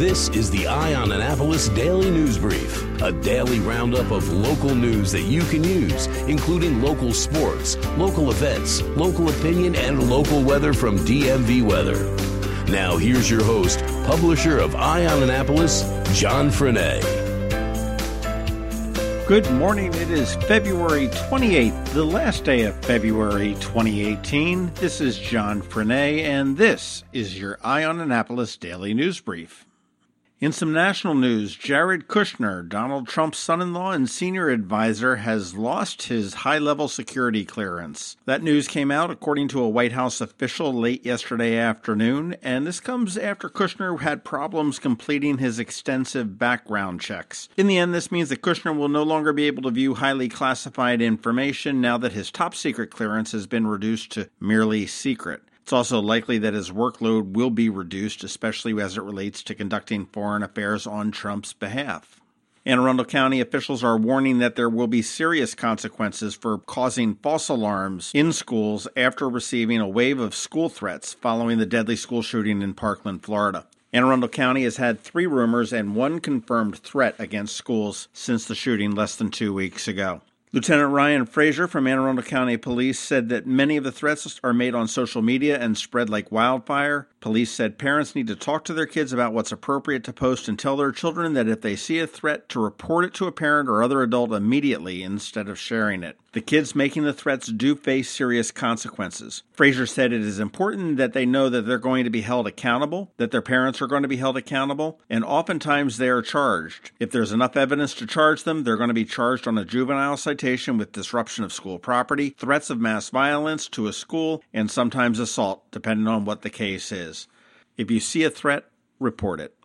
This is the Eye on Annapolis Daily News Brief, a daily roundup of local news that you can use, including local sports, local events, local opinion, and local weather from DMV Weather. Now, here's your host, publisher of Eye on Annapolis, John Frenaye. Good morning. It is February 28th, the last day of February 2018. This is John Frenaye, and this is your Eye on Annapolis Daily News Brief. In some national news, Jared Kushner, Donald Trump's son in law and senior advisor, has lost his high level security clearance. That news came out according to a White House official late yesterday afternoon, and this comes after Kushner had problems completing his extensive background checks. In the end, this means that Kushner will no longer be able to view highly classified information now that his top secret clearance has been reduced to merely secret. It's also likely that his workload will be reduced, especially as it relates to conducting foreign affairs on Trump's behalf. Anne Arundel County officials are warning that there will be serious consequences for causing false alarms in schools after receiving a wave of school threats following the deadly school shooting in Parkland, Florida. Anne Arundel County has had three rumors and one confirmed threat against schools since the shooting less than two weeks ago. Lieutenant Ryan Frazier from Anne Arundel County Police said that many of the threats are made on social media and spread like wildfire. Police said parents need to talk to their kids about what's appropriate to post and tell their children that if they see a threat, to report it to a parent or other adult immediately instead of sharing it. The kids making the threats do face serious consequences. Frazier said it is important that they know that they're going to be held accountable, that their parents are going to be held accountable, and oftentimes they are charged. If there's enough evidence to charge them, they're going to be charged on a juvenile citation with disruption of school property, threats of mass violence to a school, and sometimes assault, depending on what the case is. If you see a threat, report it.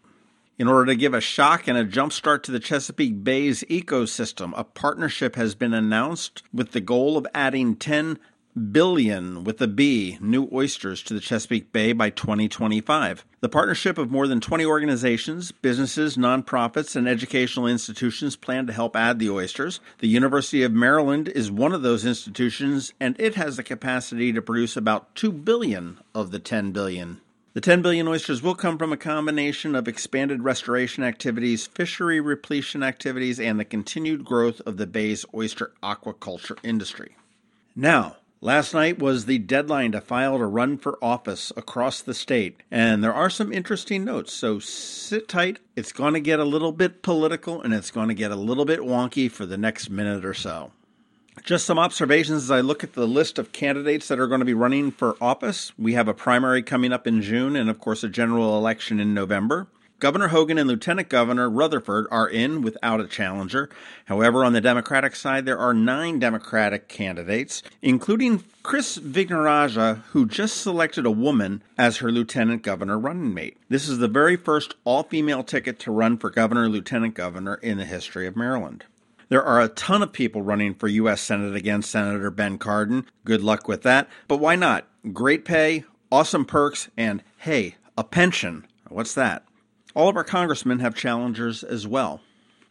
In order to give a shock and a jumpstart to the Chesapeake Bay's ecosystem, a partnership has been announced with the goal of adding 10 billion with a B new oysters to the Chesapeake Bay by 2025. The partnership of more than 20 organizations, businesses, nonprofits, and educational institutions plan to help add the oysters. The University of Maryland is one of those institutions, and it has the capacity to produce about 2 billion of the 10 billion the 10 billion oysters will come from a combination of expanded restoration activities, fishery repletion activities, and the continued growth of the bay's oyster aquaculture industry. Now, Last night was the deadline to file to run for office across the state, and there are some interesting notes, so sit tight. It's going to get a little bit political and it's going to get a little bit wonky for the next minute or so. Just some observations as I look at the list of candidates that are going to be running for office. We have a primary coming up in June and, of course, a general election in November. Governor Hogan and Lieutenant Governor Rutherford are in without a challenger. However, on the Democratic side, there are nine Democratic candidates, including Krish Vignarajah, who just selected a woman as her lieutenant governor running mate. This is the very first all female ticket to run for governor lieutenant governor in the history of Maryland. There are a ton of people running for U.S. Senate against Senator Ben Cardin. Good luck with that. But why not? Great pay, awesome perks, and hey, a pension. What's that? All of our congressmen have challengers as well.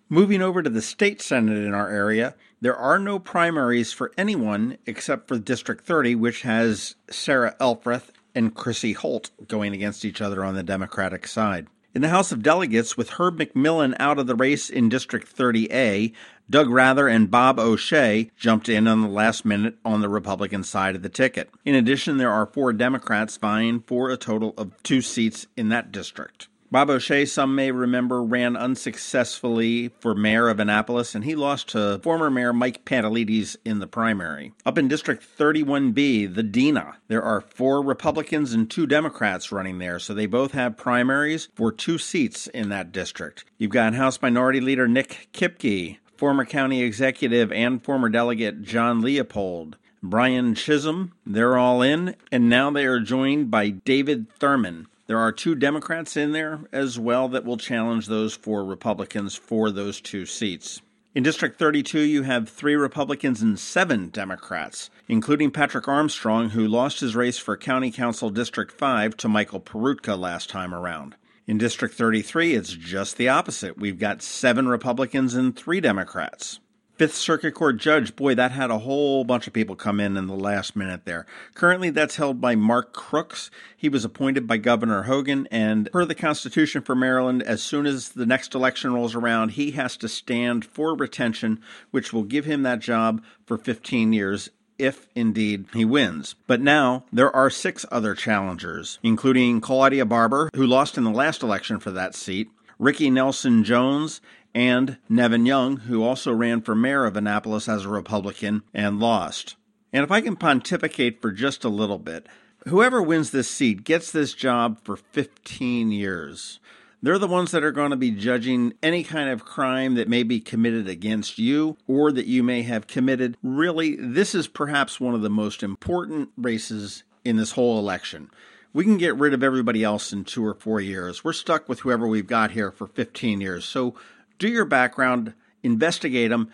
Moving over to the state senate in our area, there are no primaries for anyone except for District 30, which has Sarah Elfreth and Chrissy Holt going against each other on the Democratic side. In the House of Delegates, with Herb McMillan out of the race in District 30A, Doug Rather and Bob O'Shea jumped in on the last minute on the Republican side of the ticket. In addition, there are four Democrats vying for a total of two seats in that district. Bob O'Shea, some may remember, ran unsuccessfully for mayor of Annapolis, and he lost to former mayor Mike Pantelides in the primary. Up in District 31B, the Dina, there are four Republicans and two Democrats running there, so they both have primaries for two seats in that district. You've got House Minority Leader Nick Kipke, former county executive and former delegate John Leopold, Brian Chisholm, they're all in, and now they are joined by David Thurman. There are two Democrats in there as well that will challenge those four Republicans for those two seats. In District 32, you have three Republicans and seven Democrats, including Patrick Armstrong, who lost his race for County Council District 5 to Michael Peroutka last time around. In District 33, it's just the opposite. We've got seven Republicans and three Democrats. Fifth Circuit Court judge, boy, that had a whole bunch of people come in in the last minute there. Currently, that's held by Mark Crooks. He was appointed by Governor Hogan, and per the Constitution for Maryland, as soon as the next election rolls around, he has to stand for retention, which will give him that job for 15 years if indeed he wins. But now there are six other challengers, including Claudia Barber, who lost in the last election for that seat, Ricky Nelson Jones, and Nevin Young, who also ran for mayor of Annapolis as a Republican and lost. And if I can pontificate for just a little bit, whoever wins this seat gets this job for 15 years. They're the ones that are going to be judging any kind of crime that may be committed against you or that you may have committed. Really, this is perhaps one of the most important races in this whole election. We can get rid of everybody else in two or four years. We're stuck with whoever we've got here for 15 years. So do your background, investigate them,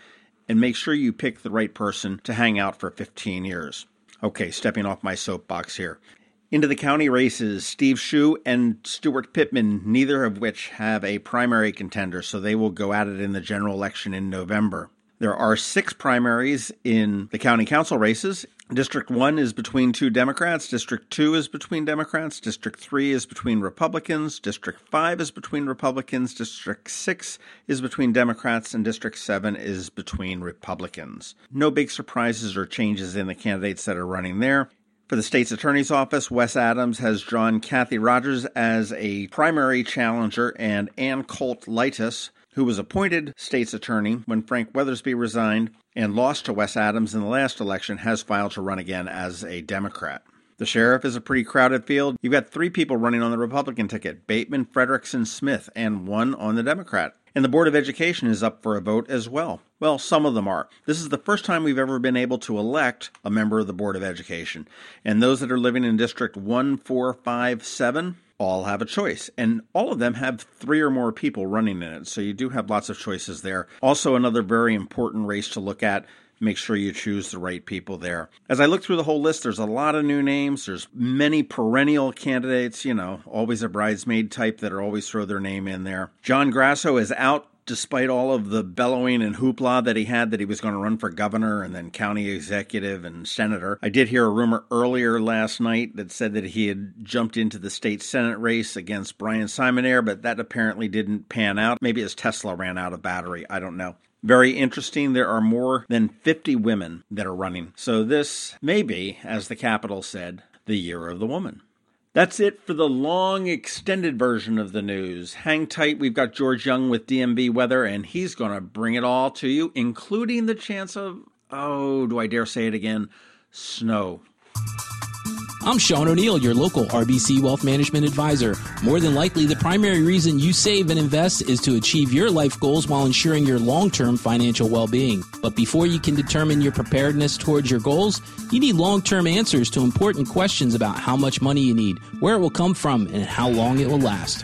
and make sure you pick the right person to hang out for 15 years. Okay, stepping off my soapbox here. Into the county races, Steve Schuh and Steuart Pittman, neither of which have a primary contender, so they will go at it in the general election in November. There are six primaries in the county council races. District 1 is between two Democrats. District 2 is between Democrats. District 3 is between Republicans. District 5 is between Republicans. District 6 is between Democrats. And District 7 is between Republicans. No big surprises or changes in the candidates that are running there. For the state's attorney's office, Wes Adams has drawn Kathy Rogers as a primary challenger and Anne Colt Leitess who was appointed state's attorney when Frank Weathersbee resigned and lost to Wes Adams in the last election, has filed to run again as a Democrat. The sheriff is a pretty crowded field. You've got three people running on the Republican ticket Bateman, Frederickson, Smith, and one on the Democrat. And the Board of Education is up for a vote as well. Well, some of them are. This is the first time we've ever been able to elect a member of the Board of Education. And those that are living in District 1457 all have a choice. And all of them have three or more people running in it. So you do have lots of choices there. Also, another very important race to look at. Make sure you choose the right people there. As I look through the whole list, there's a lot of new names. There's many perennial candidates, you know, always a bridesmaid type that are always throw their name in there. John Grasso is out despite all of the bellowing and hoopla that he had that he was going to run for governor and then county executive and senator. I did hear a rumor earlier last night that said that he had jumped into the state senate race against Bryan Simonaire, but that apparently didn't pan out. Maybe his Tesla ran out of battery. I don't know. Very interesting. There are more than 50 women that are running. So this may be, as the Capitol said, the year of the woman. That's it for the long, extended version of the news. Hang tight. We've got George Young with DMV weather, and he's going to bring it all to you, including the chance of, oh, do I dare say it again, snow. I'm Sean O'Neill, your local RBC Wealth Management Advisor. More than likely, the primary reason you save and invest is to achieve your life goals while ensuring your long term financial well being. But before you can determine your preparedness towards your goals, you need long term answers to important questions about how much money you need, where it will come from, and how long it will last.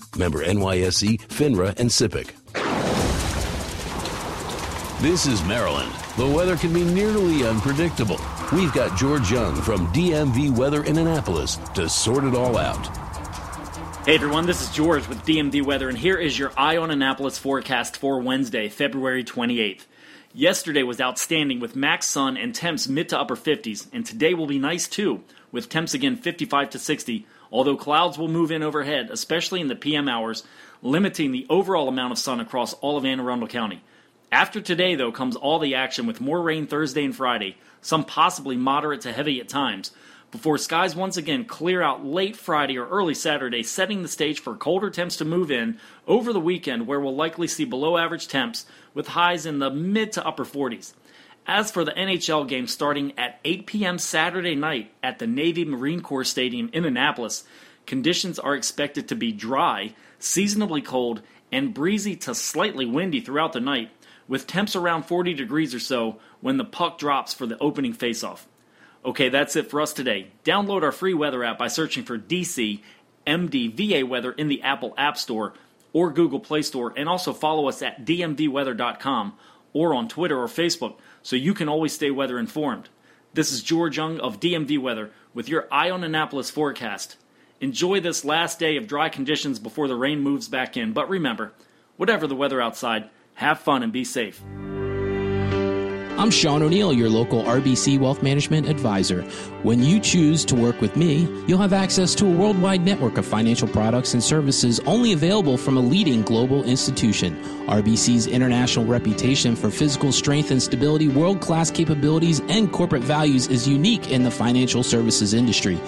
Member NYSE, FINRA, and SIPC. This is Maryland. The weather can be nearly unpredictable. We've got George Young from DMV Weather in Annapolis to sort it all out. Hey everyone, this is George with DMV Weather, and here is your Eye on Annapolis forecast for Wednesday, February 28th. Yesterday was outstanding with max sun and temps mid to upper 50s, and today will be nice too, with temps again 55 to 60, although clouds will move in overhead, especially in the PM hours, limiting the overall amount of sun across all of Anne Arundel County. After today, though, comes all the action with more rain Thursday and Friday, some possibly moderate to heavy at times, before skies once again clear out late Friday or early Saturday, setting the stage for colder temps to move in over the weekend, where we'll likely see below average temps with highs in the mid to upper 40s. As for the NHL game starting at 8 p.m. Saturday night at the Navy Marine Corps Stadium in Annapolis, conditions are expected to be dry, seasonably cold, and breezy to slightly windy throughout the night, with temps around 40 degrees or so when the puck drops for the opening faceoff. Okay, that's it for us today. Download our free weather app by searching for DC MDVA Weather in the Apple App Store or Google Play Store, and also follow us at dmvweather.com or on Twitter or Facebook so you can always stay weather informed. This is George Young of DMV Weather with your Eye on Annapolis forecast. Enjoy this last day of dry conditions before the rain moves back in, but remember, whatever the weather outside, have fun and be safe. I'm Sean O'Neill, your local RBC Wealth Management Advisor. When you choose to work with me, you'll have access to a worldwide network of financial products and services only available from a leading global institution. RBC's international reputation for physical strength and stability, world class capabilities, and corporate values is unique in the financial services industry.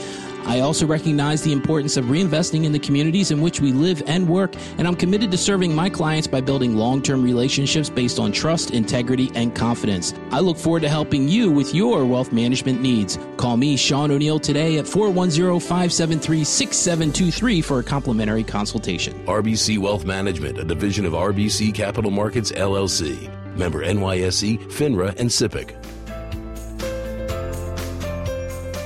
I also recognize the importance of reinvesting in the communities in which we live and work, and I'm committed to serving my clients by building long term relationships based on trust, integrity, and confidence. I look forward to helping you with your wealth management needs. Call me, Sean O'Neill, today at 410 573 6723 for a complimentary consultation. RBC Wealth Management, a division of RBC Capital Markets, LLC. Member NYSE, FINRA, and SIPC.